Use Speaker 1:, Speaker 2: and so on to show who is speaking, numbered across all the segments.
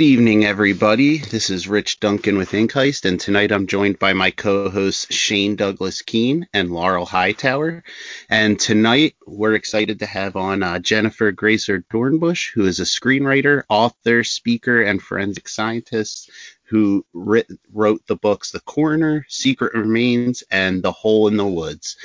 Speaker 1: Good evening, everybody. This is Rich Duncan with Ink Heist, and tonight I'm joined by my co-hosts Shane Douglas Keene and Laurel Hightower. And tonight we're excited to have on uh, Jennifer Graeser Dornbush, who is a screenwriter, author, speaker, and forensic scientist who writ- wrote the books The Coroner, Secret Remains, and The Hole in the Woods.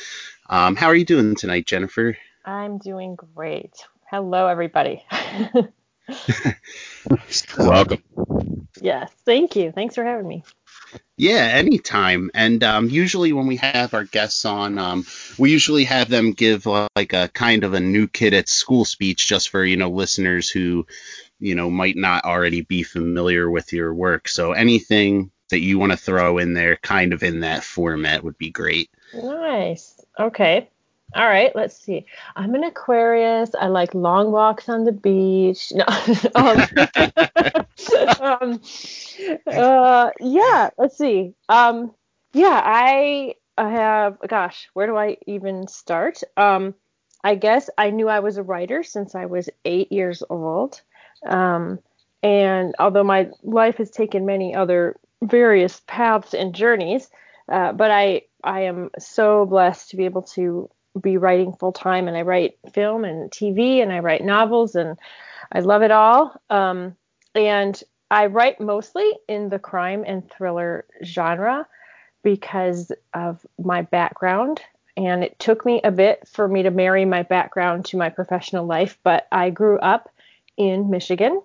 Speaker 1: Um, how are you doing tonight, Jennifer?
Speaker 2: I'm doing great. Hello, everybody.
Speaker 1: Welcome.
Speaker 2: Yes, thank you. Thanks for having me.
Speaker 1: Yeah, anytime. And um, usually when we have our guests on, um, we usually have them give like a kind of a new kid at school speech just for you know listeners who you know might not already be familiar with your work. So anything that you want to throw in there, kind of in that format, would be great.
Speaker 2: Nice. Okay. All right, let's see. I'm an Aquarius. I like long walks on the beach. No, um, um, uh, yeah. Let's see. Um, yeah, I, I have. Gosh, where do I even start? Um, I guess I knew I was a writer since I was eight years old. Um, and although my life has taken many other various paths and journeys, uh, but I I am so blessed to be able to be writing full time and I write film and TV and I write novels and I love it all. Um, and I write mostly in the crime and thriller genre because of my background. And it took me a bit for me to marry my background to my professional life, but I grew up in Michigan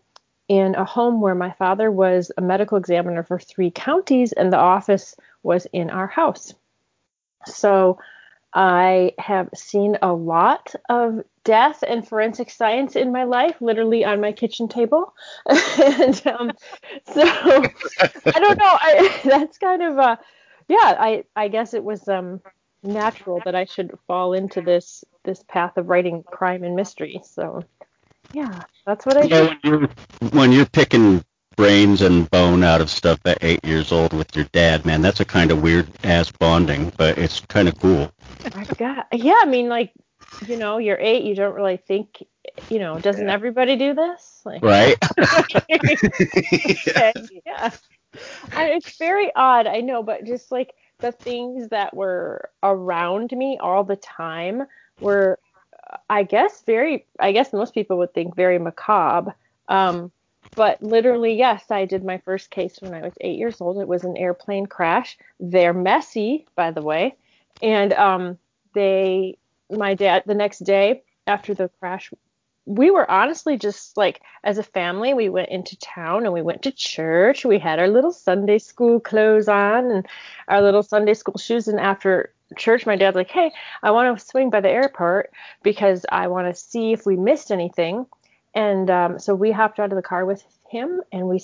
Speaker 2: in a home where my father was a medical examiner for three counties and the office was in our house. So I have seen a lot of death and forensic science in my life, literally on my kitchen table. and um, so I don't know. I, that's kind of uh, yeah. I I guess it was um, natural that I should fall into this this path of writing crime and mystery. So yeah, that's what I do.
Speaker 3: When you're, when you're picking brains and bone out of stuff at eight years old with your dad, man, that's a kind of weird ass bonding, but it's kind of cool.
Speaker 2: I forgot. Yeah, I mean, like, you know, you're eight, you don't really think, you know, doesn't yeah. everybody do this?
Speaker 3: Like, right.
Speaker 2: okay, yeah. It's very odd, I know, but just like the things that were around me all the time were, I guess, very, I guess most people would think very macabre. Um, but literally, yes, I did my first case when I was eight years old. It was an airplane crash. They're messy, by the way. And um, they, my dad, the next day after the crash, we were honestly just like, as a family, we went into town and we went to church. We had our little Sunday school clothes on and our little Sunday school shoes. And after church, my dad's like, hey, I want to swing by the airport because I want to see if we missed anything. And um, so we hopped out of the car with him and we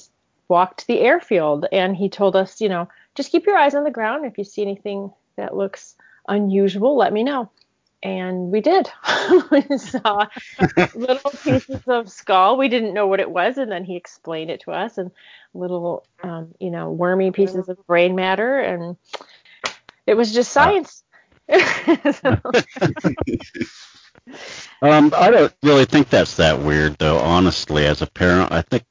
Speaker 2: walked the airfield. And he told us, you know, just keep your eyes on the ground. If you see anything that looks unusual, let me know. And we did. we saw little pieces of skull. We didn't know what it was, and then he explained it to us, and little, um, you know, wormy pieces of brain matter, and it was just science.
Speaker 3: Um, I don't really think that's that weird, though. Honestly, as a parent, I think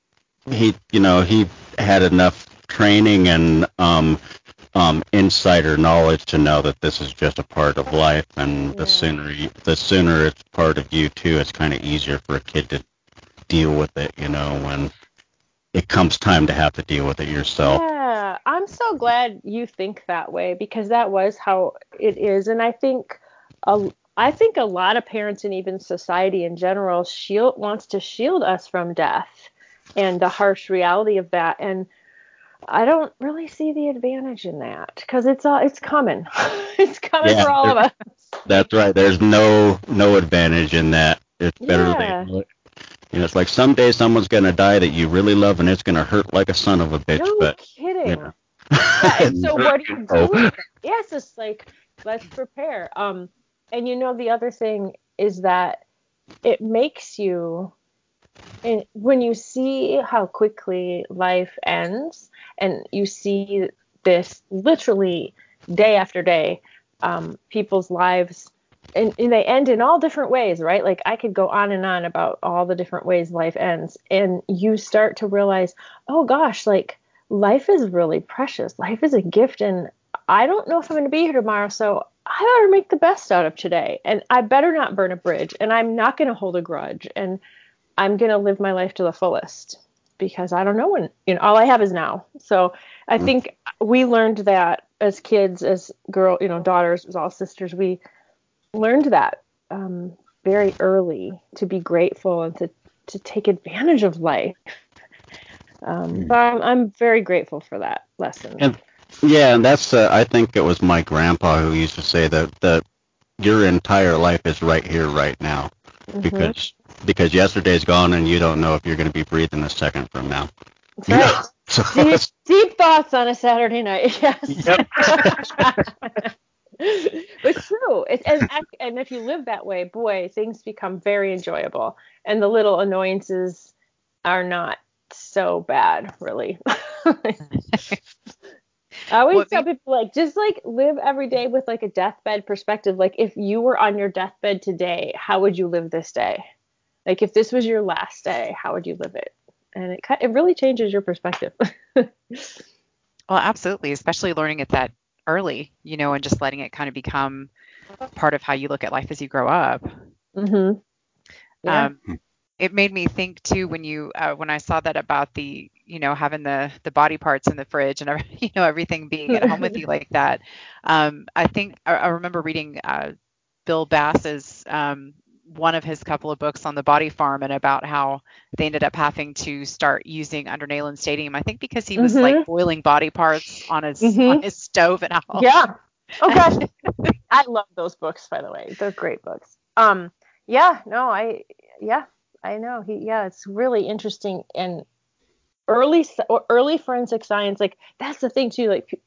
Speaker 3: he, you know, he had enough training and um, um, insider knowledge to know that this is just a part of life, and yeah. the sooner you, the sooner it's part of you too, it's kind of easier for a kid to deal with it, you know, when it comes time to have to deal with it yourself.
Speaker 2: Yeah, I'm so glad you think that way because that was how it is, and I think a, I think a lot of parents and even society in general shield wants to shield us from death and the harsh reality of that and I don't really see the advantage in that because it's all it's coming. it's coming yeah, for all of us.
Speaker 3: That's right. There's no no advantage in that. It's better yeah. than you know, it's like someday someone's gonna die that you really love and it's gonna hurt like a son of a bitch.
Speaker 2: No
Speaker 3: but
Speaker 2: kidding. You know. yeah, so what do you do? Yes, it's like let's prepare. Um and you know the other thing is that it makes you when you see how quickly life ends and you see this literally day after day um, people's lives and, and they end in all different ways, right? Like I could go on and on about all the different ways life ends, and you start to realize, oh gosh, like life is really precious. Life is a gift, and I don't know if I'm going to be here tomorrow, so I better make the best out of today, and I better not burn a bridge, and I'm not going to hold a grudge, and I'm going to live my life to the fullest because I don't know when, you know, all I have is now. So I mm. think we learned that as kids, as girl, you know, daughters, as all sisters, we learned that um, very early to be grateful and to, to take advantage of life. Um, mm. So I'm, I'm very grateful for that lesson.
Speaker 3: And, yeah, and that's uh, I think it was my grandpa who used to say that that your entire life is right here, right now, mm-hmm. because because yesterday's gone and you don't know if you're going to be breathing a second from now.
Speaker 2: That's right. so deep, deep, thoughts on a Saturday night. Yes. Yep. it's true. It, and, and if you live that way, boy, things become very enjoyable, and the little annoyances are not so bad, really. I always what tell people like just like live every day with like a deathbed perspective. Like if you were on your deathbed today, how would you live this day? Like if this was your last day, how would you live it? And it it really changes your perspective.
Speaker 4: well, absolutely, especially learning it that early, you know, and just letting it kind of become part of how you look at life as you grow up.
Speaker 2: Mhm. Yeah.
Speaker 4: Um, it made me think too when you uh, when I saw that about the you know having the the body parts in the fridge and you know everything being at home with you like that. Um, I think I, I remember reading uh, Bill Bass's um, one of his couple of books on the body farm and about how they ended up having to start using under Neyland Stadium. I think because he was mm-hmm. like boiling body parts on his mm-hmm. on his stove and all.
Speaker 2: Yeah. Oh gosh. I love those books by the way. They're great books. Um yeah, no, I yeah, I know. He yeah, it's really interesting and early early forensic science like that's the thing too like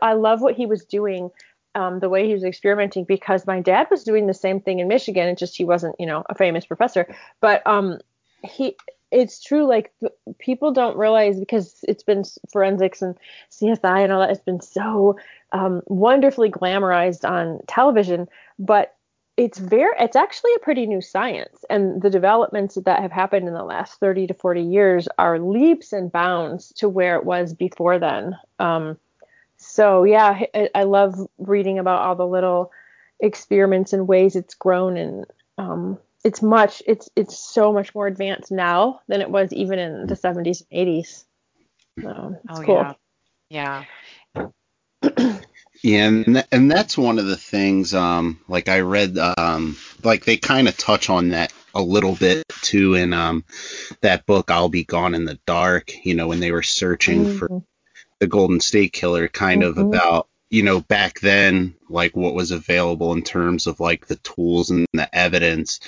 Speaker 2: I love what he was doing um, the way he was experimenting because my dad was doing the same thing in Michigan. It just he wasn't, you know, a famous professor. But um, he, it's true. Like people don't realize because it's been forensics and CSI and all that. It's been so um, wonderfully glamorized on television, but it's very it's actually a pretty new science and the developments that have happened in the last 30 to 40 years are leaps and bounds to where it was before then um, so yeah, I, I love reading about all the little experiments and ways it's grown and um, it's much it's it's so much more advanced now than it was even in the 70s and 80s. So it's oh, cool.
Speaker 4: Yeah.
Speaker 1: Yeah. Yeah, and th- and that's one of the things. Um, like I read, um, like they kind of touch on that a little bit too in um that book "I'll Be Gone in the Dark." You know, when they were searching mm-hmm. for the Golden State Killer, kind mm-hmm. of about you know back then like what was available in terms of like the tools and the evidence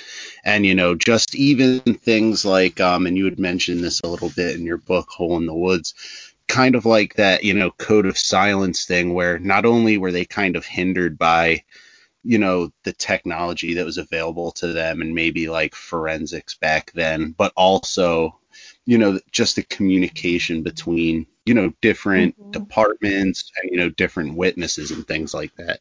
Speaker 1: and you know just even things like um and you had mentioned this a little bit in your book hole in the woods kind of like that you know code of silence thing where not only were they kind of hindered by you know the technology that was available to them and maybe like forensics back then but also you know just the communication between you know different mm-hmm. departments and you know different witnesses and things like that.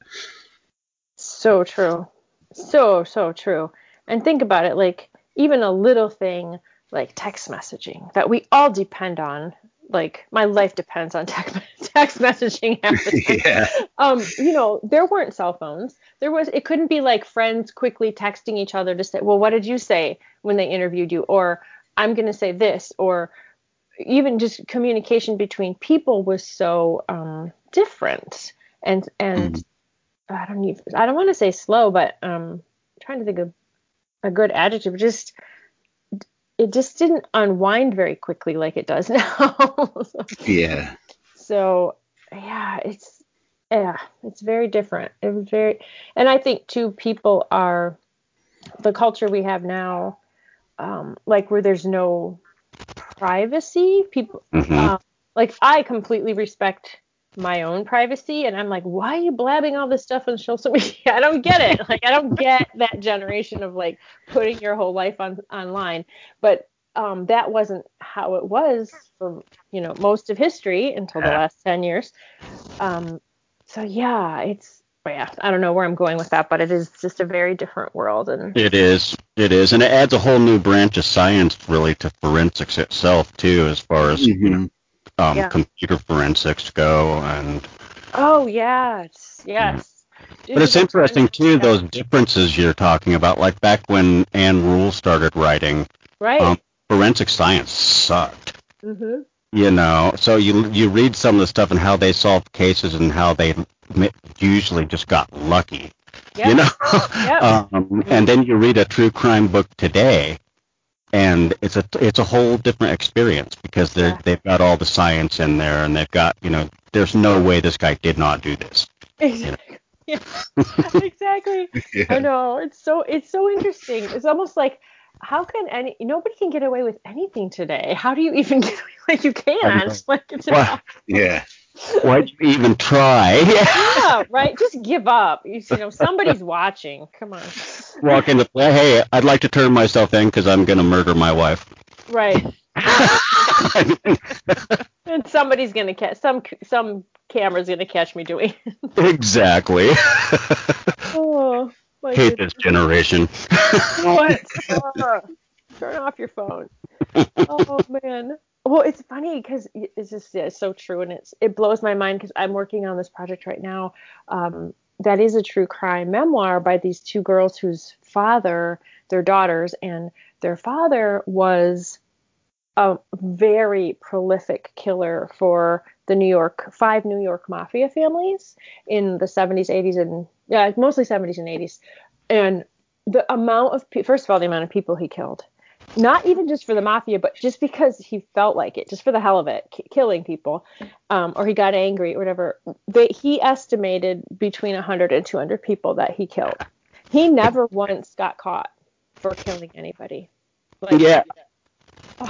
Speaker 2: So true. So so true. And think about it like even a little thing like text messaging that we all depend on like my life depends on text, text messaging
Speaker 1: yeah.
Speaker 2: um you know there weren't cell phones there was it couldn't be like friends quickly texting each other to say well what did you say when they interviewed you or i'm going to say this or even just communication between people was so um, different and and mm. I don't even I don't want to say slow, but um, I'm trying to think of a good adjective. Just it just didn't unwind very quickly like it does now.
Speaker 1: yeah.
Speaker 2: So yeah, it's yeah, it's very different. It was very, and I think too, people are the culture we have now, um, like where there's no privacy. People, mm-hmm. uh, like, I completely respect my own privacy, and I'm like, why are you blabbing all this stuff on social media? I don't get it. Like, I don't get that generation of like putting your whole life on online. But um, that wasn't how it was for you know most of history until the last 10 years. Um, so yeah, it's yeah, I don't know where I'm going with that, but it is just a very different world. And
Speaker 3: It is. It is, and it adds a whole new branch of science, really, to forensics itself too, as far as you know, um,
Speaker 2: Yeah.
Speaker 3: computer forensics go. And
Speaker 2: oh yes, yes.
Speaker 3: but it's interesting too those differences you're talking about. Like back when Ann Rule started writing,
Speaker 2: right.
Speaker 3: um, forensic science sucked.
Speaker 2: hmm
Speaker 3: You know, so you you read some of the stuff and how they solved cases and how they usually just got lucky.
Speaker 2: Yeah.
Speaker 3: You know, um, and then you read a true crime book today, and it's a it's a whole different experience because they
Speaker 2: yeah.
Speaker 3: they've got all the science in there and they've got you know there's no way this guy did not do this.
Speaker 2: Exactly. Yeah. exactly. I know. It's so it's so interesting. It's almost like how can any nobody can get away with anything today? How do you even get away? Like you can't. Like it's
Speaker 3: Why-
Speaker 1: Yeah.
Speaker 3: Why'd you even try?
Speaker 2: yeah, right. Just give up. You, you know, somebody's watching. Come on.
Speaker 3: Walk in the hey, I'd like to turn myself in because I'm gonna murder my wife.
Speaker 2: Right. And somebody's gonna catch some some camera's gonna catch me doing.
Speaker 3: exactly.
Speaker 2: oh my
Speaker 3: Hate
Speaker 2: goodness.
Speaker 3: this generation.
Speaker 2: What? Uh, turn off your phone. Oh man. Well, it's funny because it's just yeah, it's so true, and it's it blows my mind because I'm working on this project right now. Um, that is a true crime memoir by these two girls whose father, their daughters, and their father was a very prolific killer for the New York five New York mafia families in the 70s, 80s, and yeah, mostly 70s and 80s. And the amount of pe- first of all, the amount of people he killed, not even just for the mafia, but just because he felt like it, just for the hell of it, ki- killing people, um, or he got angry or whatever. They, he estimated between 100 and 200 people that he killed. He never once got caught for killing anybody. Like,
Speaker 3: Yeah.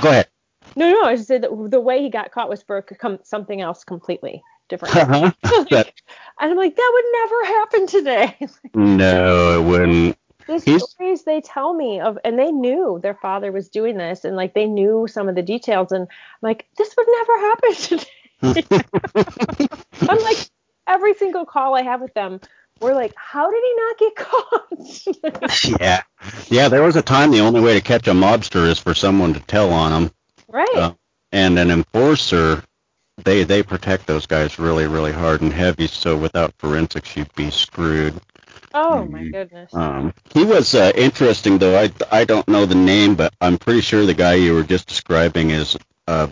Speaker 3: Go ahead.
Speaker 2: no, no, I just said that the way he got caught was for com- something else completely different.
Speaker 3: Uh-huh. That-
Speaker 2: and I'm like, that would never happen today.
Speaker 3: no, it wouldn't.
Speaker 2: The stories they tell me of, and they knew their father was doing this, and like they knew some of the details, and I'm like, this would never happen today. I'm like, every single call I have with them, we're like, how did he not get caught?
Speaker 3: yeah. Yeah, there was a time the only way to catch a mobster is for someone to tell on him.
Speaker 2: right.
Speaker 3: Uh, and an enforcer, they they protect those guys really, really hard and heavy. So without forensics, you'd be screwed.
Speaker 2: Oh my goodness.
Speaker 3: Um, he was uh, interesting, though. I I don't know the name, but I'm pretty sure the guy you were just describing is uh,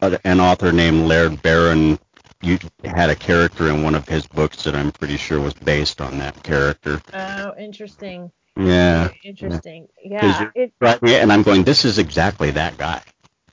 Speaker 3: an author named Laird Barron. You had a character in one of his books that I'm pretty sure was based on that character.
Speaker 2: Oh, interesting.
Speaker 3: Yeah.
Speaker 2: Interesting. Yeah. It,
Speaker 3: Right, and I'm going. This is exactly that guy.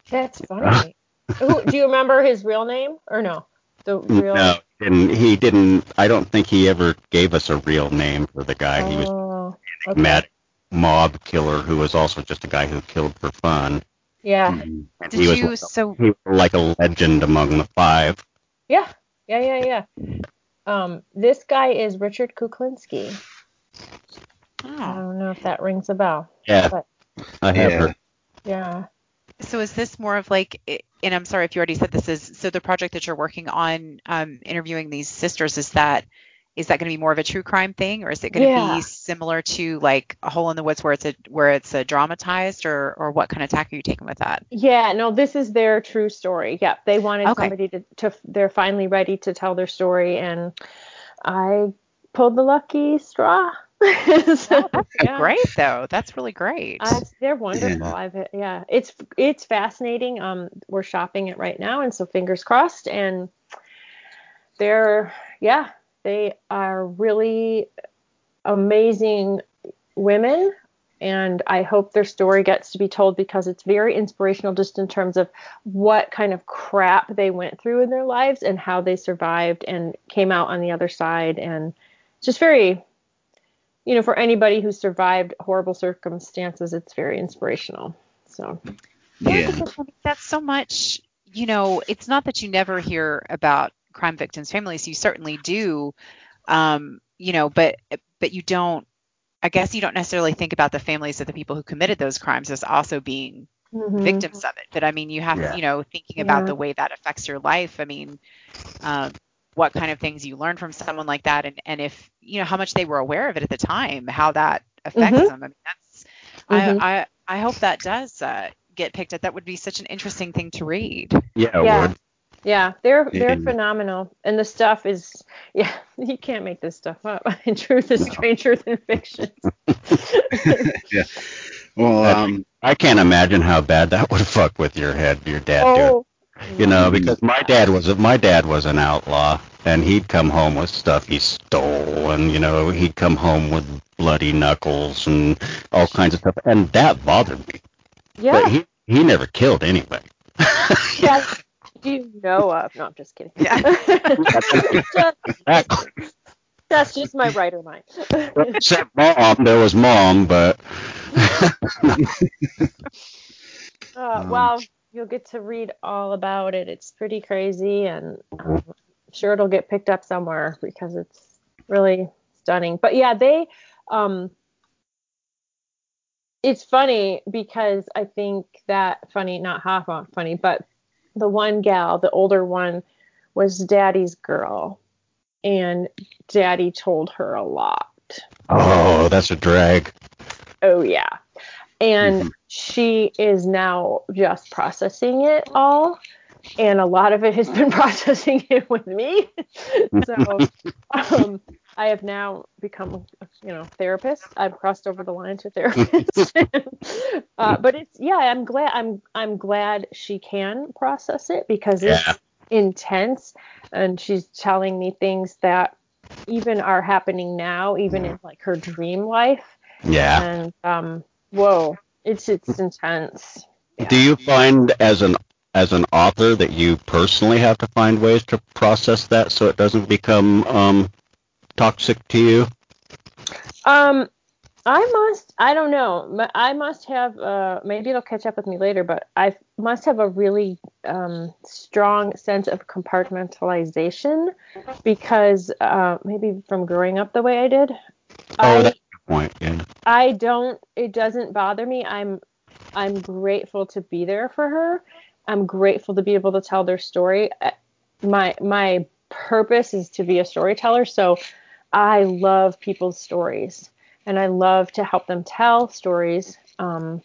Speaker 2: that's funny. Who, do you remember his real name or no? The real.
Speaker 3: No, didn't he didn't. I don't think he ever gave us a real name for the guy. he was
Speaker 2: Oh,
Speaker 3: a
Speaker 2: okay.
Speaker 3: mad mob killer who was also just a guy who killed for fun.
Speaker 2: Yeah.
Speaker 3: And
Speaker 4: Did
Speaker 3: he was
Speaker 4: you
Speaker 3: like,
Speaker 4: so
Speaker 3: he was like a legend among the five.
Speaker 2: Yeah. Yeah. Yeah. Yeah. Um, this guy is Richard Kuklinski. I
Speaker 4: oh.
Speaker 2: don't know if that rings a bell.
Speaker 3: Yeah,
Speaker 2: But-
Speaker 3: I have
Speaker 1: Yeah.
Speaker 3: heard.
Speaker 2: Yeah.
Speaker 4: So is this more of like, and I'm sorry if you already said this is, so the project that you're working on, um, interviewing these sisters, is that, is that going to be more of a true crime thing, or is it going to
Speaker 2: Yeah.
Speaker 4: be similar to like a hole in the woods where it's a, where it's a dramatized, or, or what kind of tack are you taking with that?
Speaker 2: Yeah, no, this is their true story. Yeah, they wanted
Speaker 4: Okay.
Speaker 2: somebody to, to, they're finally ready to tell their story, and I pulled the lucky straw. So, yeah.
Speaker 4: Great though. That's really great.
Speaker 2: Uh, they're wonderful.
Speaker 1: Yeah.
Speaker 2: I've yeah, it's it's fascinating. Um, we're shopping it right now, and so fingers crossed. And they're yeah, they are really amazing women, and I hope their story gets to be told because it's very inspirational, just in terms of what kind of crap they went through in their lives and how they survived and came out on the other side, and just very you know, for anybody who survived horrible circumstances, it's very inspirational. So,
Speaker 1: Yeah.
Speaker 4: because, that's so much, you know, it's not that you never hear about crime victims' families. You certainly do, um, you know, but but you don't. I guess you don't necessarily think about the families of the people who committed those crimes as also being
Speaker 2: mhm.
Speaker 4: victims of it. But I mean, you have,
Speaker 3: Yeah.
Speaker 4: you know, thinking about
Speaker 2: Yeah.
Speaker 4: the way that affects your life. I mean, um, what kind of things you learn from someone like that and and if you know how much they were aware of it at the time how that affects
Speaker 2: Mhm.
Speaker 4: them i mean that's
Speaker 2: Mhm.
Speaker 4: I, I i hope that does uh, get picked up that would be such an interesting thing to read
Speaker 3: Yeah, it
Speaker 2: Yeah.
Speaker 3: would.
Speaker 2: Yeah, they're they're
Speaker 1: Yeah.
Speaker 2: phenomenal, and the stuff is yeah, you can't make this stuff up. Truth is stranger than fiction.
Speaker 1: yeah, Well,
Speaker 3: That's-
Speaker 1: um,
Speaker 3: I can't imagine how bad that would fuck with your head, your dad doing.
Speaker 2: oh,
Speaker 3: You know, because my dad was a, my dad was an outlaw, and he'd come home with stuff he stole, and you know he'd come home with bloody knuckles and all kinds of stuff, and that bothered me. yeah But
Speaker 2: yeah,
Speaker 3: he he never killed anybody.
Speaker 2: yeah. Do you know of? No, I'm just kidding.
Speaker 4: Yeah.
Speaker 2: Just-
Speaker 3: Exactly.
Speaker 2: that's just my writer mind.
Speaker 3: Except mom, there was mom, but
Speaker 2: Uh, wow, you'll get to read all about it. It's pretty crazy, and um, I'm sure it'll get picked up somewhere because it's really stunning. But yeah, they. Um, it's funny because I think that funny, not half on funny, but the one gal, the older one, was Daddy's girl, and Daddy told her a lot.
Speaker 3: oh, that's a drag.
Speaker 2: Oh yeah. And
Speaker 1: Mhm.
Speaker 2: she is now just processing it all. And a lot of it has been processing it with me. so um, I have now become, you know, therapist. I've crossed over the line to therapist. uh, but it's yeah, I'm glad I'm I'm glad she can process it because it's intense and she's telling me things that even are happening now, even in like her dream life
Speaker 3: Yeah.
Speaker 2: and um whoa it's it's intense Yeah.
Speaker 3: Do you find as an as an author that you personally have to find ways to process that so it doesn't become um, toxic to you?
Speaker 2: um i must i don't know I must have uh maybe it'll catch up with me later but i must have a really um strong sense of compartmentalization because uh maybe from growing up the way i did
Speaker 3: Oh,
Speaker 2: I,
Speaker 3: that's a good point. Yeah.
Speaker 2: I don't it doesn't bother me. I'm I'm grateful to be there for her. I'm grateful to be able to tell their story. My my purpose is to be a storyteller, so I love people's stories and I love to help them tell stories. Um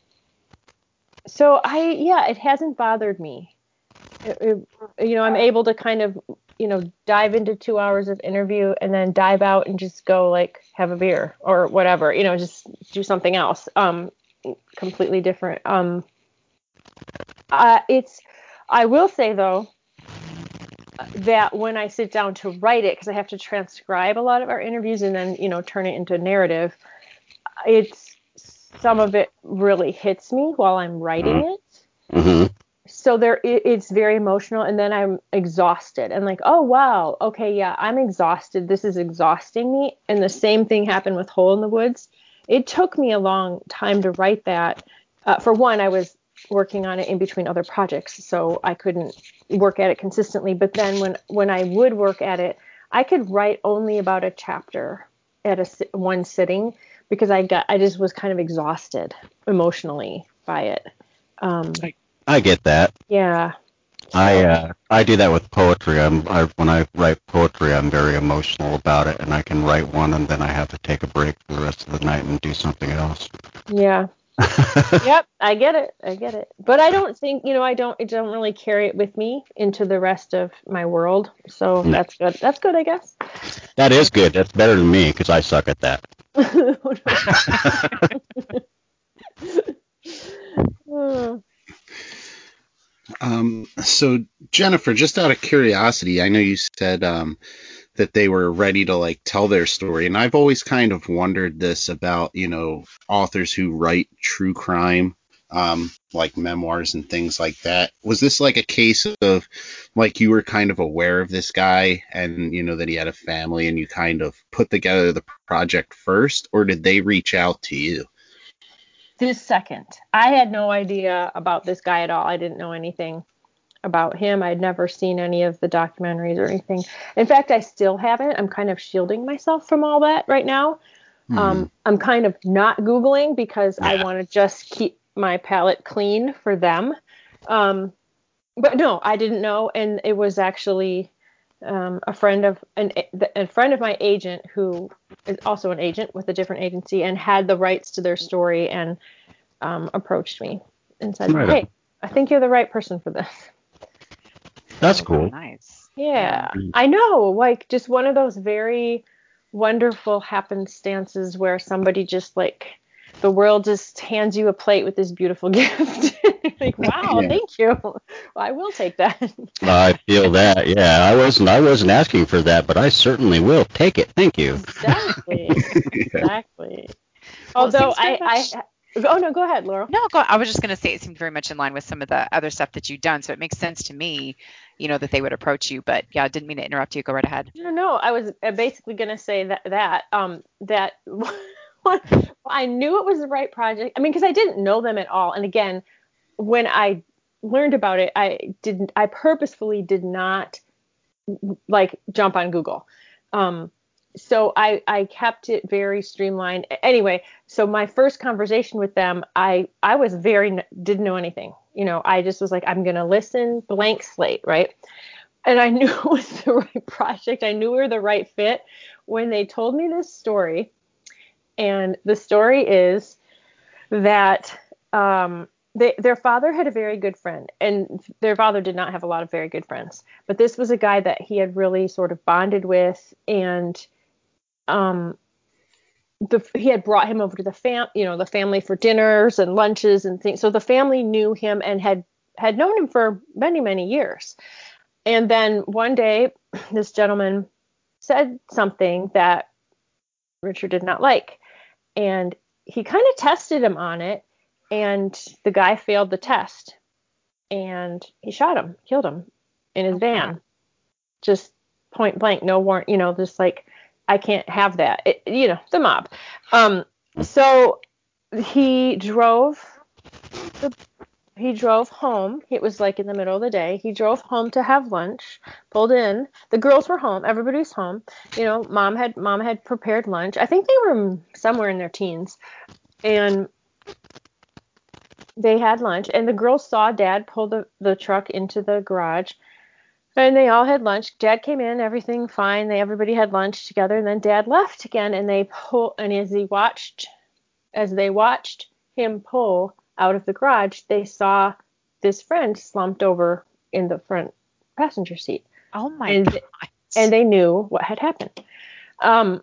Speaker 2: so I yeah, it hasn't bothered me. It, it- you know, I'm able to kind of you know dive into two hours of interview and then dive out and just go like have a beer or whatever you know just do something else um completely different um uh, it's i will say though that when i sit down to write it because i have to transcribe a lot of our interviews and then you know turn it into narrative it's some of it really hits me while i'm writing it.
Speaker 3: Hmm
Speaker 2: so there it, it's very emotional and then i'm exhausted and like oh wow okay yeah i'm exhausted. This is exhausting me. And the same thing happened with hole in the woods. It took me a long time to write that. Uh, for one i was working on it in between other projects so i couldn't work at it consistently but then when when i would work at it i could write only about a chapter at a one sitting because i got i just was kind of exhausted emotionally by it um,
Speaker 3: I get that.
Speaker 2: yeah
Speaker 3: I uh, I do that with poetry. I'm I, when I write poetry, I'm very emotional about it, and I can write one, and then I have to take a break for the rest of the night and do something else.
Speaker 2: Yeah. yep. I get it. I get it. But I don't think, you know, I don't, I don't really carry it with me into the rest of my world. So
Speaker 3: No.
Speaker 2: that's good. That's good, I guess.
Speaker 3: that is good. That's better than me because I suck at that.
Speaker 2: Hmm.
Speaker 1: Um, so Jennifer, just out of curiosity, I know you said um, that they were ready to like tell their story, and I've always kind of wondered this about you know authors who write true crime, um, like memoirs and things like that. Was this like a case of like you were kind of aware of this guy and you know that he had a family, and you kind of put together the project first, or did they reach out to you?
Speaker 2: this second, I had no idea about this guy at all. I didn't know anything about him. I'd never seen any of the documentaries or anything. In fact, I still haven't. I'm kind of shielding myself from all that right now.
Speaker 1: Hmm.
Speaker 2: Um, I'm kind of not Googling because I want to just keep my palette clean for them. Um, but no, I didn't know. And it was actually um, a friend of an a friend of my agent who is also an agent with a different agency and had the rights to their story and um, approached me and said, right. "Hey, I think you're the right person for this."
Speaker 3: That's cool.
Speaker 4: Nice.
Speaker 2: Yeah, mm-hmm. I know. Like just one of those very wonderful happenstances where somebody just like the world just hands you a plate with this beautiful gift. like, wow, yeah. thank you. Well, I will take that.
Speaker 3: I feel that. Yeah, I wasn't. I wasn't asking for that, but I certainly will take it. Thank you.
Speaker 2: Exactly. exactly. Well, Although I, I, Oh no, go ahead, Laurel.
Speaker 4: No, go, I was just going to say it seemed very much in line with some of the other stuff that you've done, so it makes sense to me, you know, that they would approach you. But yeah, I didn't mean to interrupt you. Go right ahead.
Speaker 2: No, no, I was uh, basically going to say that that um that I knew it was the right project. I mean, because I didn't know them at all, and again, when I learned about it, I didn't. I purposefully did not like jump on Google. Um, so I, I kept it very streamlined. Anyway, so my first conversation with them, I, I was very, didn't know anything. You know, I just was like, I'm going to listen, blank slate, right? And I knew it was the right project. I knew we were the right fit when they told me this story. And the story is that um, they, their father had a very good friend, and their father did not have a lot of very good friends. But this was a guy that he had really sort of bonded with, and um, the, he had brought him over to the fam, you know, the family for dinners and lunches and things. So the family knew him and had had known him for many many years. And then one day, this gentleman said something that Richard did not like, and he kind of tested him on it, and the guy failed the test, and he shot him, killed him in his oh, van, just point blank, no warrant, you know, just like I can't have that. It, you know, the mob. Um, so he drove the, he drove home. It was like in the middle of the day. He drove home to have lunch. Pulled in. The girls were home. Everybody was home. You know, mom had mom had prepared lunch. I think they were somewhere in their teens, and they had lunch. And the girls saw dad pull the the truck into the garage and they all had lunch. Dad came in, everything fine. They everybody had lunch together, and then Dad left again. And they pull, and as he watched, as they watched him pull out of the garage, they saw this friend slumped over in the front passenger seat.
Speaker 4: Oh my
Speaker 2: and,
Speaker 4: god!
Speaker 2: And they knew what had happened. Um,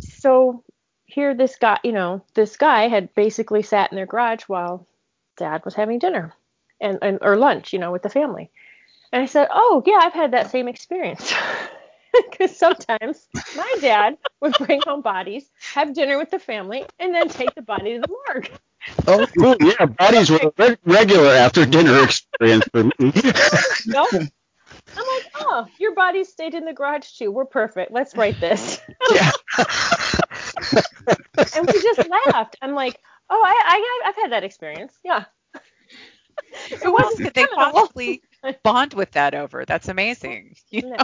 Speaker 2: so here, this guy, you know, this guy had basically sat in their garage while Dad was having dinner, and, and or lunch, you know, with the family. And I said, Oh, yeah, I've had that same experience. Because sometimes my dad would bring home bodies, have dinner with the family, and then take the body to the morgue.
Speaker 3: Oh, cool. Yeah, bodies were a regular after dinner experience for me.
Speaker 2: nope. I'm like, oh, your body stayed in the garage too. We're perfect. Let's write this. Yeah. and we just laughed. I'm like, oh, I, I, I've had that experience. Yeah.
Speaker 4: It wasn't could they possibly bond with that over? That's amazing.
Speaker 3: you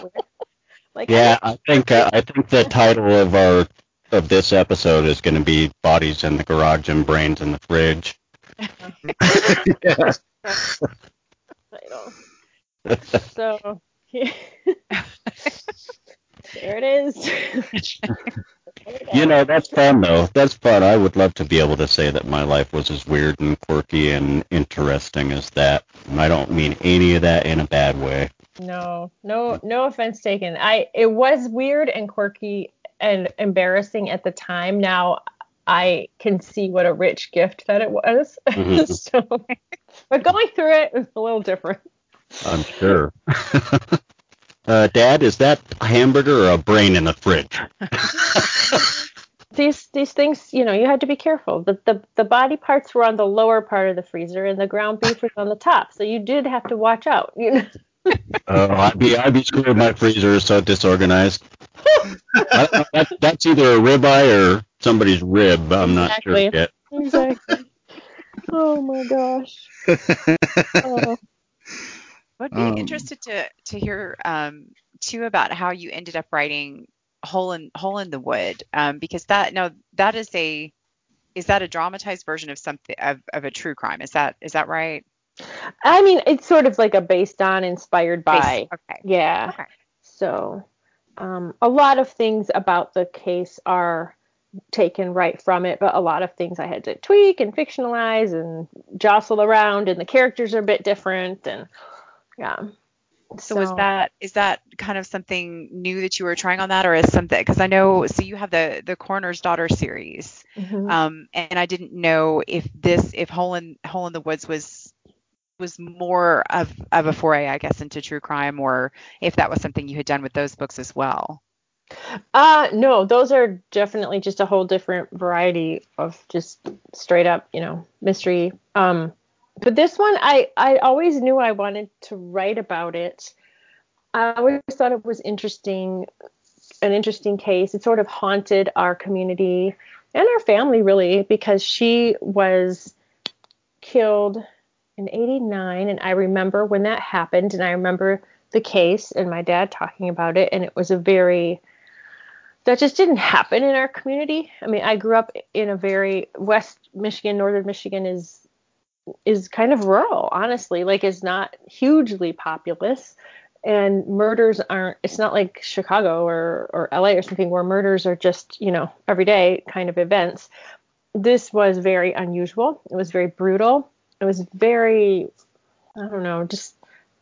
Speaker 3: like yeah, I think uh, I think the title of our of this episode is going to be bodies in the garage and brains in the fridge.
Speaker 2: so yeah. there it is.
Speaker 3: You know, that's fun though. That's fun. I would love to be able to say that my life was as weird and quirky and interesting as that. And I don't mean any of that in a bad way.
Speaker 2: No, no, no offense taken. I it was weird and quirky and embarrassing at the time. Now I can see what a rich gift that it was. Mm-hmm. so, but going through it was a little different.
Speaker 3: I'm sure. Uh, Dad, is that a hamburger or a brain in the fridge?
Speaker 2: these these things, you know, you had to be careful. The, the the body parts were on the lower part of the freezer, and the ground beef was on the top. So you did have to watch out. You know.
Speaker 3: Oh, I'd be I'd be screwed. My freezer is so disorganized. that, that's either a ribeye or somebody's rib. I'm exactly. not sure yet.
Speaker 2: Exactly. Oh my gosh.
Speaker 4: Oh. I'd be um, interested to to hear um, too about how you ended up writing "Hole in Hole in the Wood" um, because that no that is a is that a dramatized version of something of, of a true crime? Is that is that right?
Speaker 2: I mean, it's sort of like a based on, inspired by.
Speaker 4: Based, okay.
Speaker 2: Yeah.
Speaker 4: Okay.
Speaker 2: So um, a lot of things about the case are taken right from it, but a lot of things I had to tweak and fictionalize and jostle around, and the characters are a bit different, and yeah.
Speaker 4: So, so, is that is that kind of something new that you were trying on that, or is something? Because I know, so you have the the Coroner's Daughter series, mm-hmm. um, and I didn't know if this if Hole in Hole in the Woods was was more of of a foray, I guess, into true crime, or if that was something you had done with those books as well.
Speaker 2: Uh no, those are definitely just a whole different variety of just straight up, you know, mystery. Um but this one I I always knew I wanted to write about it. I always thought it was interesting an interesting case. It sort of haunted our community and our family really because she was killed in 89 and I remember when that happened and I remember the case and my dad talking about it and it was a very that just didn't happen in our community. I mean, I grew up in a very West Michigan, Northern Michigan is is kind of rural, honestly. Like it's not hugely populous and murders aren't it's not like Chicago or or LA or something where murders are just, you know, everyday kind of events. This was very unusual. It was very brutal. It was very I don't know, just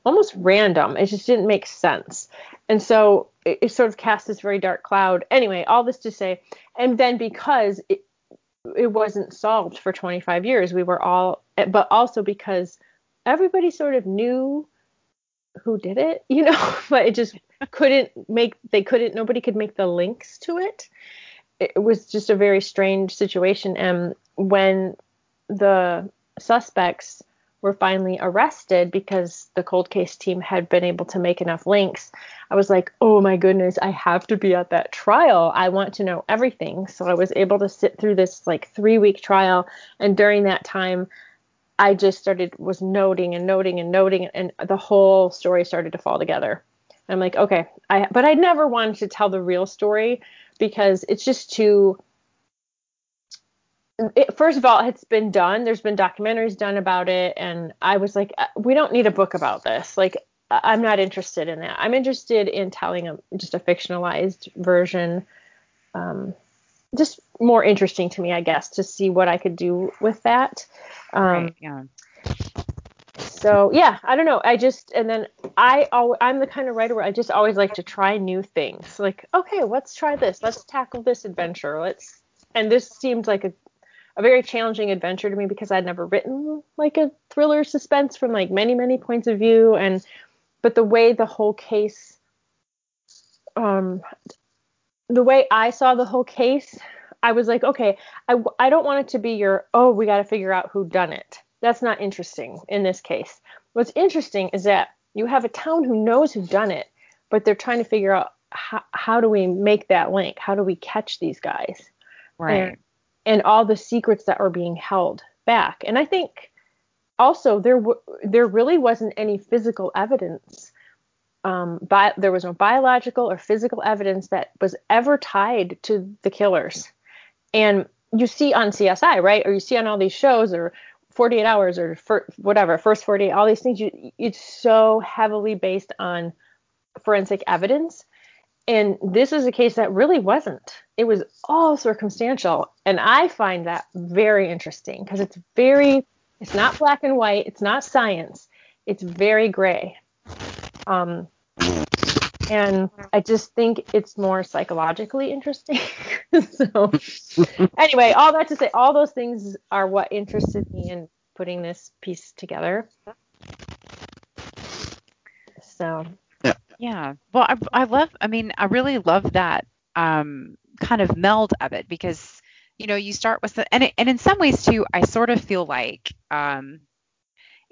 Speaker 2: almost random. It just didn't make sense. And so it, it, sort of cast this very dark cloud. Anyway, all this to say, and then because it, it wasn't solved for 25 years, we were all, Eh, but also because everybody sort of knew who did it, you know, but it just couldn't make, they couldn't, nobody could make the links to it. It was just a very strange situation. And when the suspects were finally arrested because the cold case team had been able to make enough links. I was like, oh my goodness, I have to be at that trial. I want to know everything. So I was able to sit through this like three week trial. And during that time, I just started, was noting and noting and noting, and the whole story started to fall together. I'm like, okay, I, but I never wanted to tell the real story because it's just too, it, first of all, it's been done. There's been documentaries done about it, and I was like, uh, we don't need a book about this. Like, I'm not interested in that. I'm interested in telling a just a fictionalized version. Um, just more interesting to me, I guess, to see what I could do with that. Um, right, yeah. So yeah, I don't know. I just and then I I'm the kind of writer where I just always like to try new things. Like, okay, let's try this. Let's tackle this adventure. Let's and this seemed like a a very challenging adventure to me because I'd never written like a thriller suspense from like many many points of view and but the way the whole case um the way I saw the whole case I was like okay I I don't want it to be your oh we got to figure out who done it that's not interesting in this case what's interesting is that you have a town who knows who done it but they're trying to figure out how, how do we make that link how do we catch these guys
Speaker 4: right and
Speaker 2: and all the secrets that were being held back. And I think also there w- there really wasn't any physical evidence. Um, bi- there was no biological or physical evidence that was ever tied to the killers. And you see on CSI, right? Or you see on all these shows or 48 hours or for, whatever, first 48, all these things, you, it's so heavily based on forensic evidence and this is a case that really wasn't. It was all circumstantial. And I find that very interesting because it's very, it's not black and white, it's not science, it's very gray. Um, and I just think it's more psychologically interesting. so, anyway, all that to say, all those things are what interested me in putting this piece together. So,
Speaker 4: yeah. yeah. Well, I, I love, I mean, I really love that um, kind of meld of it because, you know, you start with the, and, it, and in some ways too, I sort of feel like um,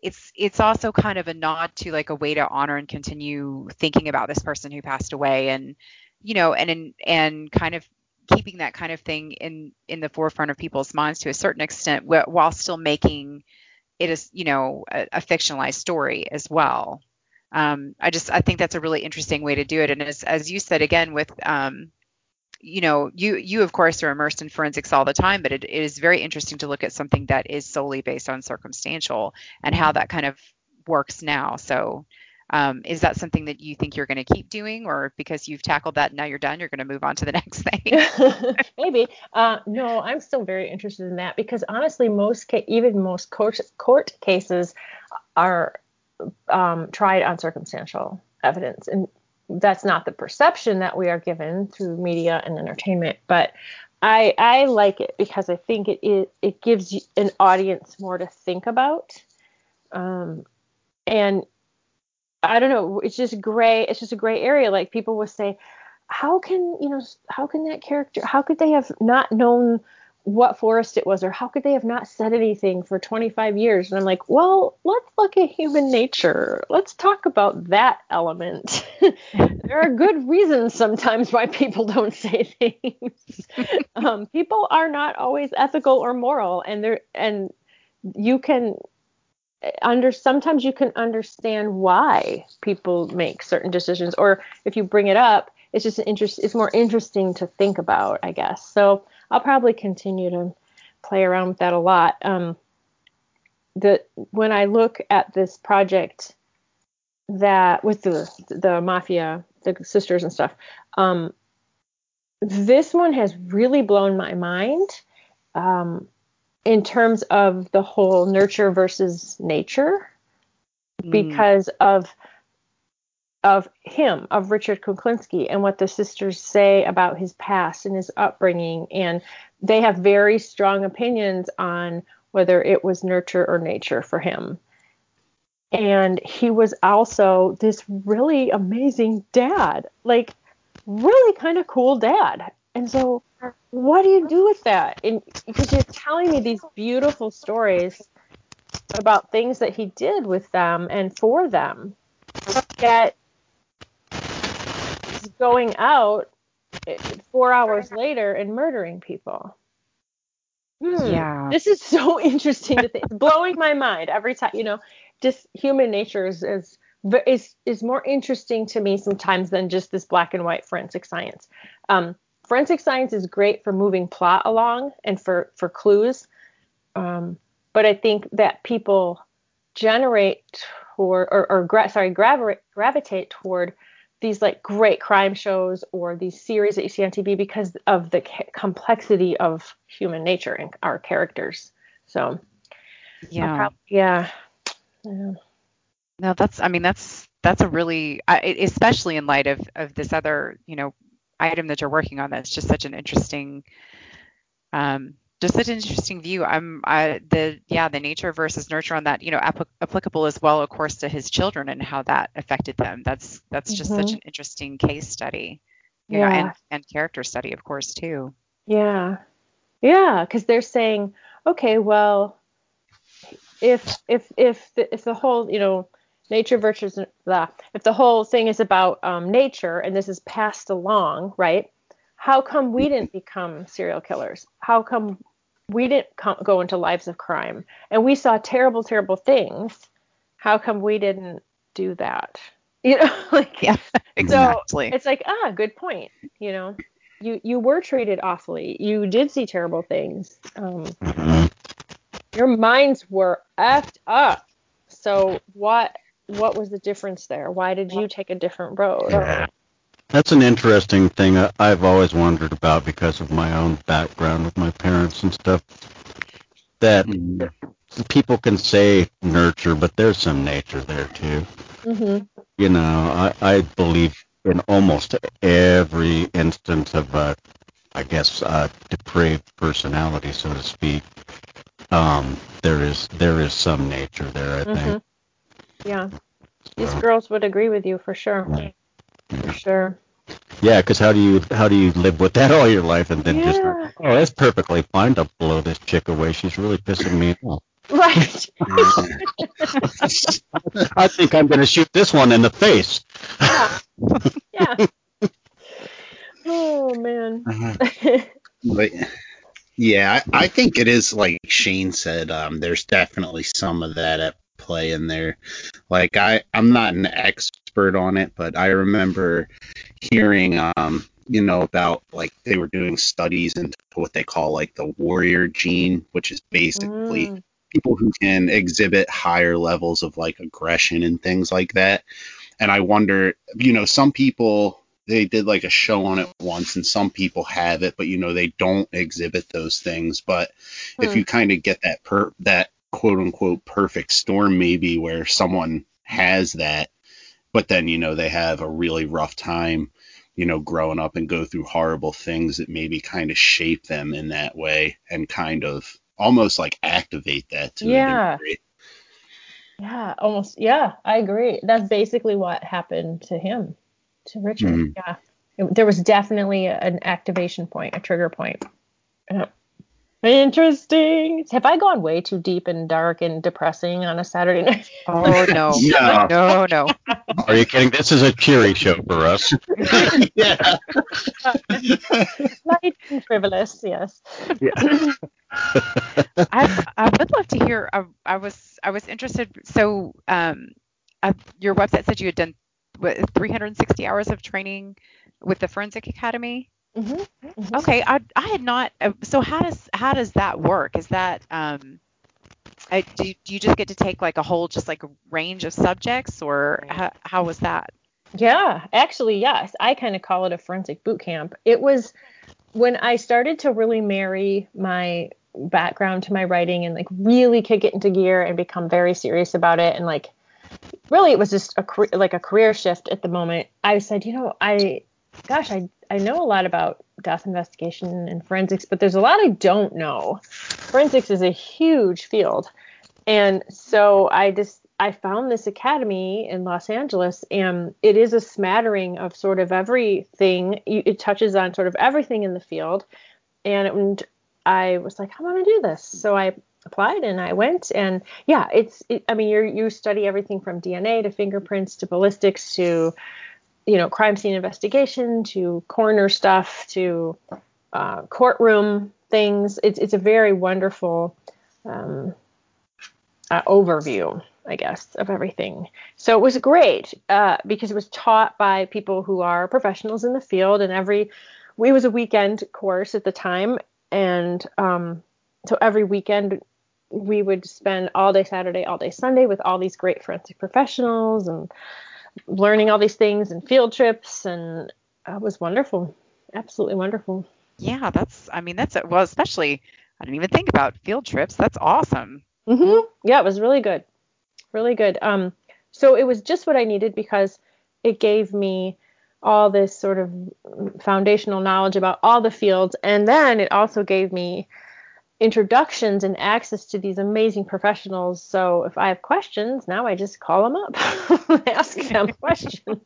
Speaker 4: it's, it's also kind of a nod to like a way to honor and continue thinking about this person who passed away and, you know, and, in, and kind of keeping that kind of thing in, in the forefront of people's minds to a certain extent while still making it is, you know, a, a fictionalized story as well um, I just I think that's a really interesting way to do it. And as as you said again with um, you know you you of course are immersed in forensics all the time, but it, it is very interesting to look at something that is solely based on circumstantial and how that kind of works now. So Um, is that something that you think you're going to keep doing, or because you've tackled that and now you're done, you're going to move on to the next thing?
Speaker 2: Maybe. Uh, no, I'm still very interested in that because honestly, most ca- even most court court cases are um, tried on circumstantial evidence, and that's not the perception that we are given through media and entertainment. But I I like it because I think it it, it gives an audience more to think about. Um, and I don't know, it's just gray. It's just a gray area. Like people will say, how can you know, how can that character, how could they have not known what forest it was, or how could they have not said anything for 25 years? And I'm like, well, let's look at human nature. Let's talk about that element. there are good reasons sometimes why people don't say things. um, people are not always ethical or moral, and there and you can under sometimes you can understand why people make certain decisions or if you bring it up it's just an interest it's more interesting to think about i guess so i'll probably continue to play around with that a lot um the when i look at this project that with the the mafia the sisters and stuff um this one has really blown my mind um in terms of the whole nurture versus nature mm. because of of him of Richard Kuklinski and what the sisters say about his past and his upbringing. And they have very strong opinions on whether it was nurture or nature for him. And he was also this really amazing dad like really kind of cool dad. And so what do you do with that? And because you're telling me these beautiful stories about things that he did with them and for them, yet going out four hours later and murdering people. Hmm, yeah. This is so interesting to think. blowing my mind every time. You know, just human nature is, is is is more interesting to me sometimes than just this black and white forensic science. Um, forensic science is great for moving plot along and for for clues um, but i think that people generate toward or, or gra- sorry gravitate gravitate toward these like great crime shows or these series that you see on tv because of the ca- complexity of human nature and our characters. So
Speaker 4: yeah.
Speaker 2: prob- yeah. Yeah.
Speaker 4: No that's i mean that's that's a really especially in light of of this other you know item that you're working on that's just such an interesting um, just such an interesting view. I'm I, the yeah the nature versus nurture on that you know ap- applicable as well, of course, to his children and how that affected them. That's that's just mm-hmm. such an interesting case study, you yeah. know, and and character study, of course, too.
Speaker 2: Yeah, yeah, because they're saying, okay, well, if if if the, if the whole you know nature versus the if the whole thing is about um, nature and this is passed along, right? How come we didn't become serial killers? How come we didn't go into lives of crime and we saw terrible, terrible things? How come we didn't do that? You know, like
Speaker 4: yeah, exactly.
Speaker 2: So it's like ah, good point. You know, you you were treated awfully. You did see terrible things. Um, mm-hmm. your minds were effed up. So what what was the difference there? Why did you take a different road?
Speaker 3: Yeah. That's an interesting thing I've always wondered about because of my own background with my parents and stuff. That mm-hmm. people can say nurture, but there's some nature there too. Mm-hmm. You know, I, I believe in almost every instance of, a, I guess, uh, depraved personality, so to speak. Um, there is there is some nature there, I mm-hmm. think.
Speaker 2: Yeah. These girls would agree with you for sure. For sure.
Speaker 3: Yeah, because how do you how do you live with that all your life and then yeah. just oh that's perfectly fine to blow this chick away. She's really pissing me off.
Speaker 2: Right.
Speaker 3: I think I'm going to shoot this one in the face.
Speaker 2: Yeah. Yeah. Oh man.
Speaker 1: Uh-huh. but yeah, I, I think it is like Shane said. Um, there's definitely some of that at play in there. Like I, I'm not an expert on it, but I remember hearing, um, you know, about like they were doing studies into what they call like the warrior gene, which is basically, mm. people who can exhibit higher levels of like aggression and things like that. And I wonder, you know, some people they did like a show on it once and some people have it but you know they don't exhibit those things but hmm. if you kind of get that per that quote unquote perfect storm maybe where someone has that but then you know they have a really rough time you know growing up and go through horrible things that maybe kind of shape them in that way and kind of almost like activate that to
Speaker 2: yeah yeah almost yeah i agree that's basically what happened to him to Richard. Mm-hmm. Yeah, it, there was definitely an activation point, a trigger point. Yeah. Interesting. Have I gone way too deep and dark and depressing on a Saturday night?
Speaker 4: Oh no, no, no, no.
Speaker 3: Are you kidding? This is a cheery show for us.
Speaker 1: yeah.
Speaker 2: Light and frivolous, yes.
Speaker 4: Yeah. I I would love to hear. I, I was I was interested. So, um, I, your website said you had done what, 360 hours of training with the Forensic Academy. Mm-hmm. Mm-hmm. Okay, I, I had not. Uh, so how does how does that work? Is that um, I, do, you, do you just get to take like a whole just like a range of subjects, or how, how was that?
Speaker 2: Yeah, actually, yes. I kind of call it a forensic boot camp. It was when I started to really marry my background to my writing and like really kick it into gear and become very serious about it and like really it was just a like a career shift at the moment. I said, you know, I gosh, I I know a lot about death investigation and forensics, but there's a lot I don't know. Forensics is a huge field. And so I just I found this academy in Los Angeles, and it is a smattering of sort of everything. It touches on sort of everything in the field, and, I was like, I want to do this. So I applied and I went and yeah, it's it, I mean you you study everything from DNA to fingerprints to ballistics to you know crime scene investigation to coroner stuff to uh, courtroom things. It's it's a very wonderful um, uh, overview, I guess, of everything. So it was great uh, because it was taught by people who are professionals in the field, and every it was a weekend course at the time, and um, so every weekend we would spend all day Saturday, all day Sunday with all these great forensic professionals and learning all these things and field trips and it was wonderful. Absolutely wonderful.
Speaker 4: Yeah, that's I mean that's well especially I didn't even think about field trips. That's awesome.
Speaker 2: Mhm. Yeah, it was really good. Really good. Um so it was just what I needed because it gave me all this sort of foundational knowledge about all the fields and then it also gave me introductions and access to these amazing professionals. So if I have questions, now I just call them up, ask them questions.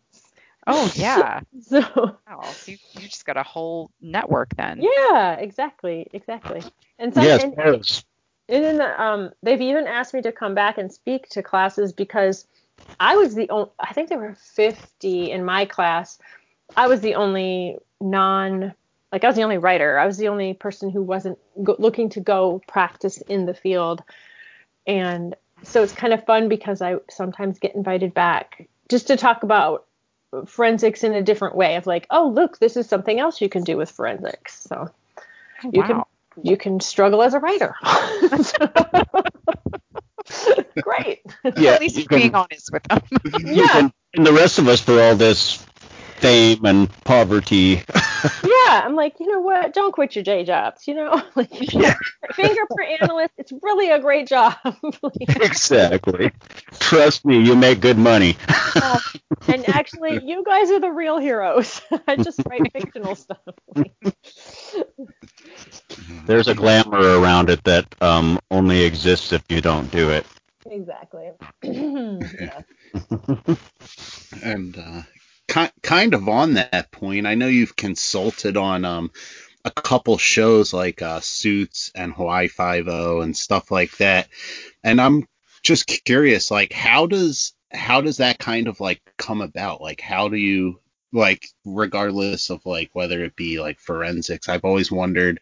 Speaker 4: Oh yeah. So, wow, so you, you just got a whole network then.
Speaker 2: Yeah, exactly, exactly. And so
Speaker 3: yes,
Speaker 2: and,
Speaker 3: yes.
Speaker 2: and then um, they've even asked me to come back and speak to classes because I was the only. I think there were 50 in my class. I was the only non like I was the only writer. I was the only person who wasn't go- looking to go practice in the field. And so it's kind of fun because I sometimes get invited back just to talk about forensics in a different way of like, oh, look, this is something else you can do with forensics. So oh, you wow. can you can struggle as a writer. Great.
Speaker 4: Yeah, At least you being honest with them.
Speaker 3: yeah. Can, and the rest of us for all this fame and poverty.
Speaker 2: Yeah, I'm like, you know what? Don't quit your day jobs. You know, like yeah. fingerprint analyst, it's really a great job.
Speaker 3: exactly. Trust me, you make good money.
Speaker 2: uh, and actually, you guys are the real heroes. I just write fictional stuff.
Speaker 3: There's a glamour around it that um, only exists if you don't do it.
Speaker 2: Exactly. yeah.
Speaker 1: and uh, kind of on that point, I know you've consulted on um, a couple shows like uh, Suits and Hawaii Five O and stuff like that, and I'm just curious, like how does how does that kind of like come about? Like how do you like regardless of like whether it be like forensics, I've always wondered,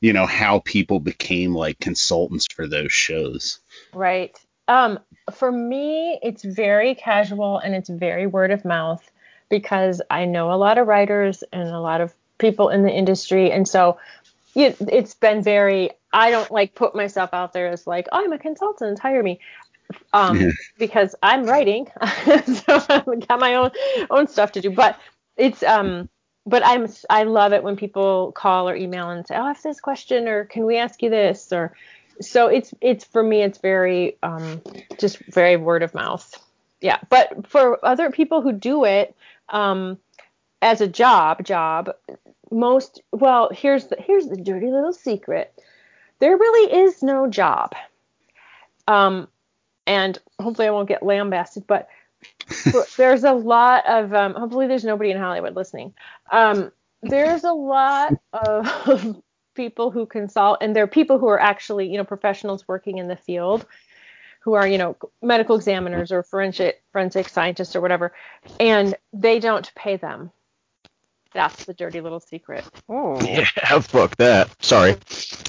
Speaker 1: you know, how people became like consultants for those shows.
Speaker 2: Right. Um, for me, it's very casual and it's very word of mouth because I know a lot of writers and a lot of people in the industry. And so it, it's been very I don't like put myself out there as like, oh, I'm a consultant, hire me. Um, yeah. because I'm writing, so I've got my own own stuff to do. But it's um, but I'm I love it when people call or email and say, oh, I have this question, or can we ask you this, or so it's it's for me it's very um just very word of mouth. Yeah, but for other people who do it um as a job job most well here's the here's the dirty little secret. There really is no job. Um and hopefully i won't get lambasted but there's a lot of um hopefully there's nobody in hollywood listening. Um there's a lot of people who consult and there are people who are actually you know professionals working in the field who are you know medical examiners or forensic forensic scientists or whatever and they don't pay them that's the dirty little secret.
Speaker 3: Oh. Yeah, fuck that. Sorry.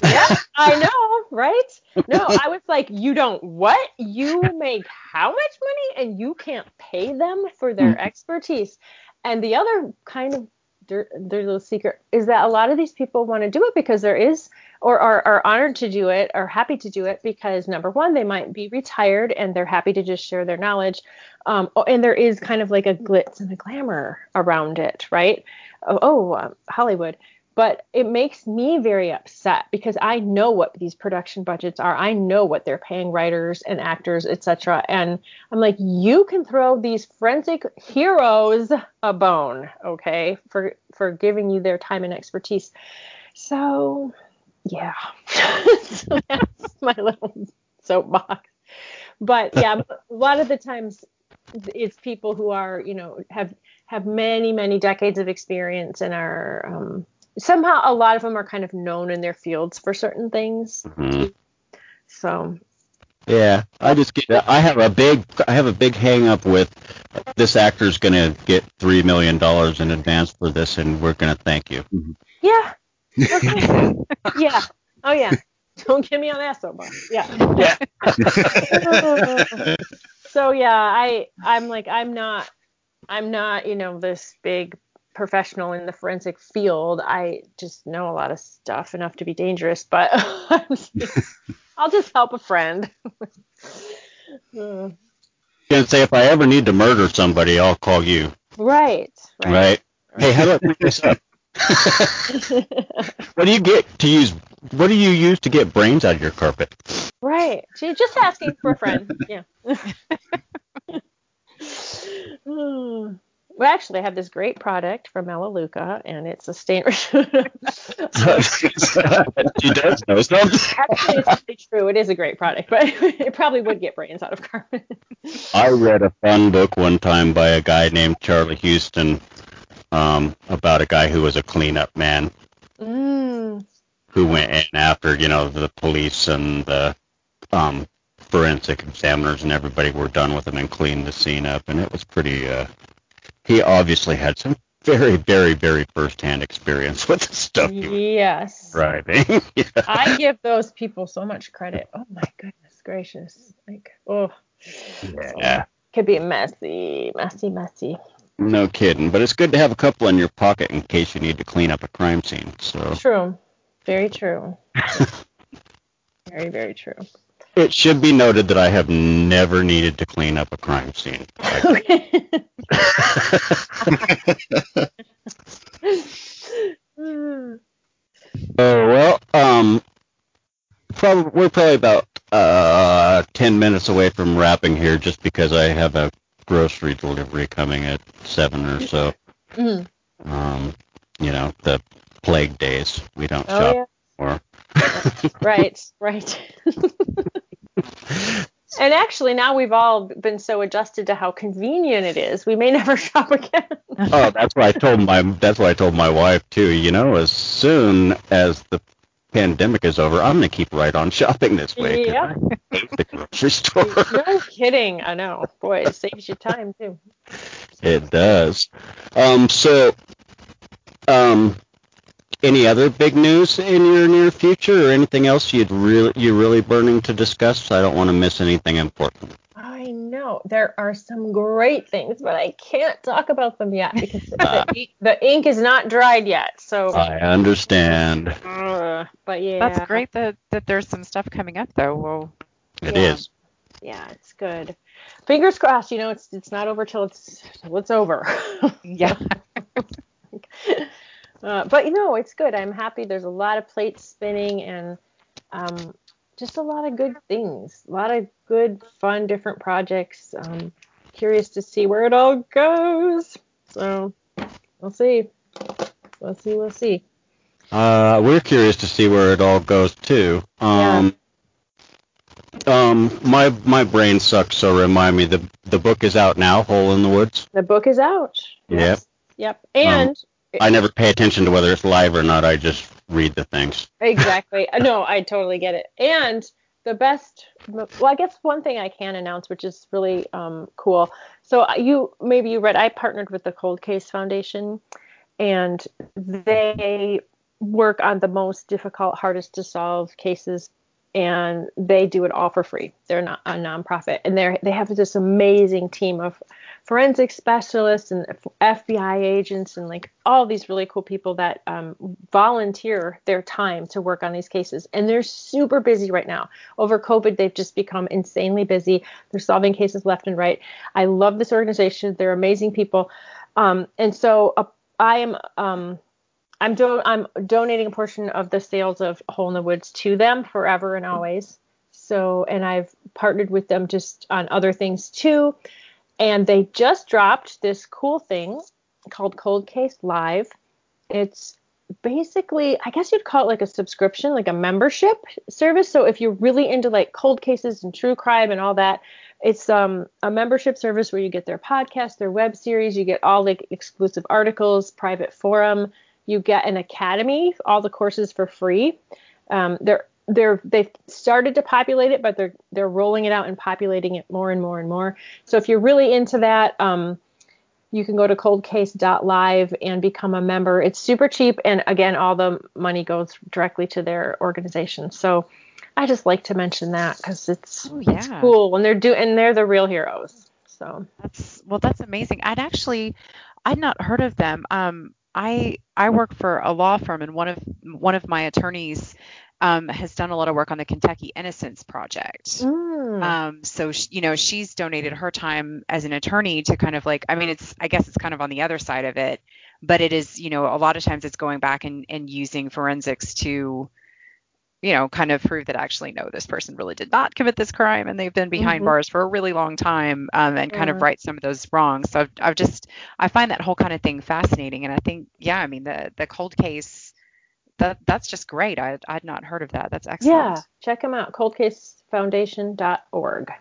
Speaker 2: yeah, I know, right? No, I was like, you don't what? You make how much money and you can't pay them for their mm. expertise. And the other kind of dirty little secret is that a lot of these people want to do it because there is or are, are honored to do it or happy to do it because number one they might be retired and they're happy to just share their knowledge um, oh, and there is kind of like a glitz and a glamour around it right oh, oh um, Hollywood. But it makes me very upset because I know what these production budgets are. I know what they're paying writers and actors, etc. And I'm like, you can throw these forensic heroes a bone, okay, for for giving you their time and expertise. So, yeah, so that's my little soapbox. But yeah, a lot of the times it's people who are, you know, have have many, many decades of experience and are um, somehow a lot of them are kind of known in their fields for certain things. Mm-hmm. So.
Speaker 3: Yeah, I just get. I have a big. I have a big hang up with this actor's going to get three million dollars in advance for this, and we're going to thank you.
Speaker 2: Mm-hmm. Yeah. Okay. yeah. Oh yeah. Don't get me on that soapbox. Yeah. Yeah. so yeah, I I'm like I'm not I'm not, you know, this big professional in the forensic field. I just know a lot of stuff enough to be dangerous, but I'll just help a friend.
Speaker 3: uh. Can't say if I ever need to murder somebody, I'll call you.
Speaker 2: Right.
Speaker 3: Right. right. Hey, how do I pick this up? what do you get to use? What do you use to get brains out of your carpet?
Speaker 2: Right. She's just asking for a friend. Yeah. Well, actually, I have this great product from Melaleuca, and it's a stain. she
Speaker 3: does know something.
Speaker 2: Actually, it's really true. It is a great product, but it probably would get brains out of carbon.
Speaker 3: I read a fun book one time by a guy named Charlie Huston um, about a guy who was a cleanup man.
Speaker 2: Mm.
Speaker 3: Who went in after, you know, the police and the um, forensic examiners and everybody were done with him and cleaned the scene up, and it was pretty. Uh, he obviously had some very, very, very first-hand experience with the stuff.
Speaker 2: Yes.
Speaker 3: Right.
Speaker 2: yeah. I give those people so much credit. Oh my goodness gracious! Like, oh.
Speaker 3: Yeah.
Speaker 2: Could be messy, messy, messy.
Speaker 3: No kidding, but it's good to have a couple in your pocket in case you need to clean up a crime scene. So.
Speaker 2: True. Very true. very, very true.
Speaker 3: It should be noted that I have never needed to clean up a crime scene. Okay. oh well, um, probably we're probably about uh ten minutes away from wrapping here, just because I have a grocery delivery coming at seven or so. Mm-hmm. Um, you know the plague days. We don't oh, shop yeah.
Speaker 2: right, right. And actually, now we've all been so adjusted to how convenient it is, we may never shop again.
Speaker 3: oh, that's what I told my that's what I told my wife too. You know, as soon as the pandemic is over, I'm gonna keep right on shopping this way.
Speaker 2: Yeah.
Speaker 3: The grocery store.
Speaker 2: no kidding. I know. Boy, it saves you time too.
Speaker 3: It does. Um. So, um, any other big news in your near future, or anything else you'd really you're really burning to discuss? I don't want to miss anything important.
Speaker 2: I know. There are some great things, but I can't talk about them yet because the, the, ink is not dried yet. So
Speaker 3: I understand.
Speaker 2: Uh, but yeah,
Speaker 4: that's great that that there's some stuff coming up though. Well,
Speaker 3: it
Speaker 2: yeah.
Speaker 3: is.
Speaker 2: Yeah, it's good. Fingers crossed. You know, it's it's not over till it's till it's over.
Speaker 4: yeah.
Speaker 2: uh, but you know, it's good. I'm happy. There's a lot of plates spinning and um, just a lot of good things. A lot of good, fun, different projects. Um, curious to see where it all goes. So we'll see. We'll see. We'll see.
Speaker 3: Uh, we're curious to see where it all goes too. Um, yeah. um, my my brain sucks. So remind me the the book is out now. Hole in the Woods.
Speaker 2: The book is out.
Speaker 3: Yep.
Speaker 2: Yes. Yep. And um,
Speaker 3: I never pay attention to whether it's live or not. I just read the things.
Speaker 2: Exactly. no, I totally get it. And the best, well, I guess one thing I can announce, which is really um, cool. So you maybe you read, I partnered with the Cold Case Foundation, and they work on the most difficult, hardest to solve cases and they do it all for free. They're not a nonprofit, and they they have this amazing team of forensic specialists and FBI agents and like all these really cool people that um, volunteer their time to work on these cases. And they're super busy right now. Over COVID, they've just become insanely busy. They're solving cases left and right. I love this organization. They're amazing people. Um, and so uh, I am um, I'm do- I'm donating a portion of the sales of Hole in the Woods to them forever and always. So, and I've partnered with them just on other things too. And they just dropped this cool thing called Cold Case Live. It's basically, I guess you'd call it like a subscription, like a membership service. So if you're really into like cold cases and true crime and all that, it's um, a membership service where you get their podcast, their web series, you get all like exclusive articles, private forum, you get an academy, all the courses for free. Um, they're they're they've started to populate it, but they're they're rolling it out and populating it more and more and more. So if you're really into that, um, you can go to coldcase.live and become a member. It's super cheap, and again, all the money goes directly to their organization. So I just like to mention that because it's
Speaker 4: oh, yeah.
Speaker 2: it's cool, and they're do and they're the real heroes. So
Speaker 4: that's well, that's amazing. I'd actually I'd not heard of them. Um, I I work for a law firm, and one of one of my attorneys um, has done a lot of work on the Kentucky Innocence Project.
Speaker 2: Mm.
Speaker 4: Um, so she, you know she's donated her time as an attorney to kind of like I mean it's I guess it's kind of on the other side of it, but it is you know a lot of times it's going back and, and using forensics to you know, kind of prove that actually no, this person really did not commit this crime and they've been behind mm-hmm. bars for a really long time, um, and kind of right some of those wrongs. So I've, I've just I find that whole kind of thing fascinating, and I think yeah, I mean the the cold case that that's just great. I I'd not heard of that. That's excellent.
Speaker 2: Yeah, check them out. Coldcasefoundation.org.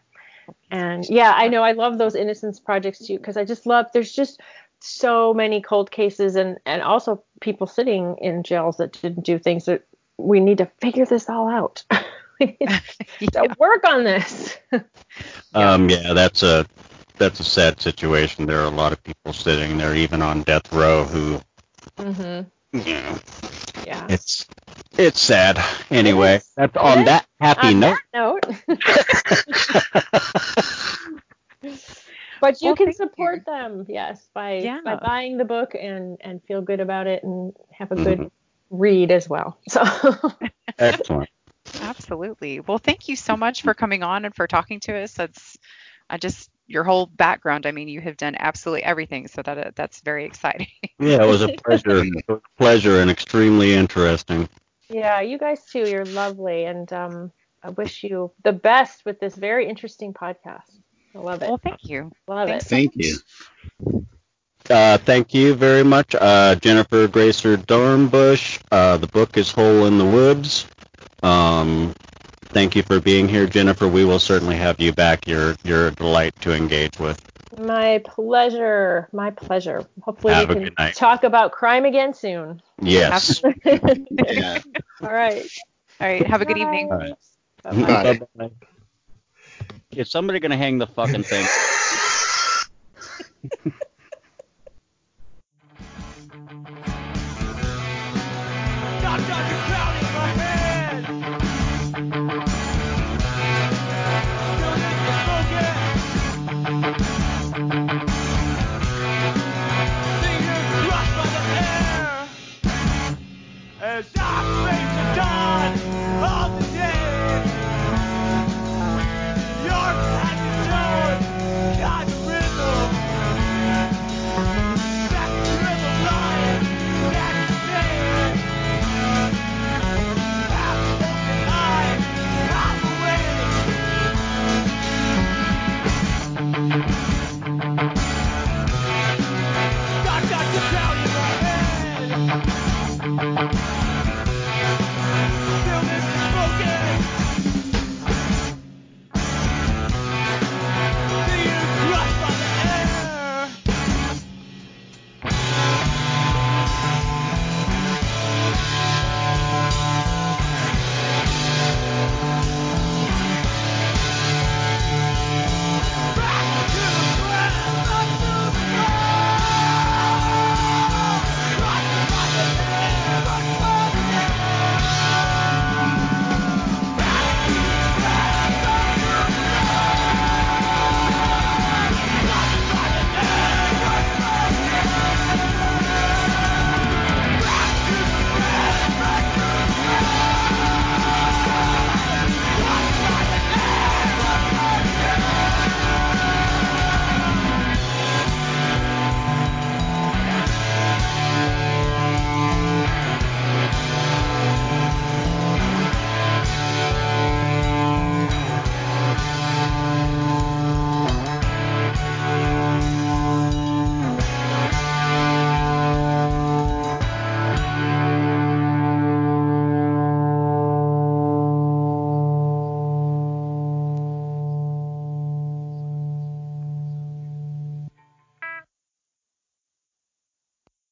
Speaker 2: And yeah, I know I love those innocence projects too because I just love. There's just so many cold cases and and also people sitting in jails that didn't do things that we need to figure this all out. we need to work on this.
Speaker 3: um, yeah, that's a that's a sad situation. There are a lot of people sitting there, even on death row, who.
Speaker 2: Mm-hmm.
Speaker 3: Yeah.
Speaker 2: Yeah.
Speaker 3: It's it's sad. Anyway, that's on
Speaker 2: is.
Speaker 3: that happy
Speaker 2: on
Speaker 3: note.
Speaker 2: That note. but you
Speaker 4: Well,
Speaker 2: can support
Speaker 4: you.
Speaker 2: them, yes, by
Speaker 4: Yeah.
Speaker 2: by buying the book and and feel good about it and have a good mm-hmm. read as well. So
Speaker 3: Excellent.
Speaker 4: Absolutely. Well, thank you so much for coming on and for talking to us. That's I just your whole background. I mean, you have done absolutely everything, so that uh, that's very exciting.
Speaker 3: Yeah, it was a pleasure. A pleasure and extremely interesting.
Speaker 2: yeah, you guys too, you're lovely, and um, I wish you the best with this very interesting podcast. I love it.
Speaker 4: well, thank you.
Speaker 2: love
Speaker 4: thanks
Speaker 2: it.
Speaker 4: so
Speaker 1: Thank you.
Speaker 3: Uh, thank you very much, uh, Jennifer Graeser Dornbush. Uh, the book is Hole in the Woods. Um, thank you for being here, Jennifer. We will certainly have you back. You're you're a delight to engage with.
Speaker 2: My pleasure. My pleasure. Hopefully
Speaker 3: Have a
Speaker 2: we
Speaker 3: good
Speaker 2: can
Speaker 3: night.
Speaker 2: talk about crime again soon.
Speaker 3: Yes.
Speaker 1: Yeah.
Speaker 2: All right.
Speaker 4: All right. Have a good evening.
Speaker 3: All right.
Speaker 2: Bye-bye.
Speaker 1: Bye.
Speaker 3: Bye-bye. Is somebody gonna hang the fucking thing?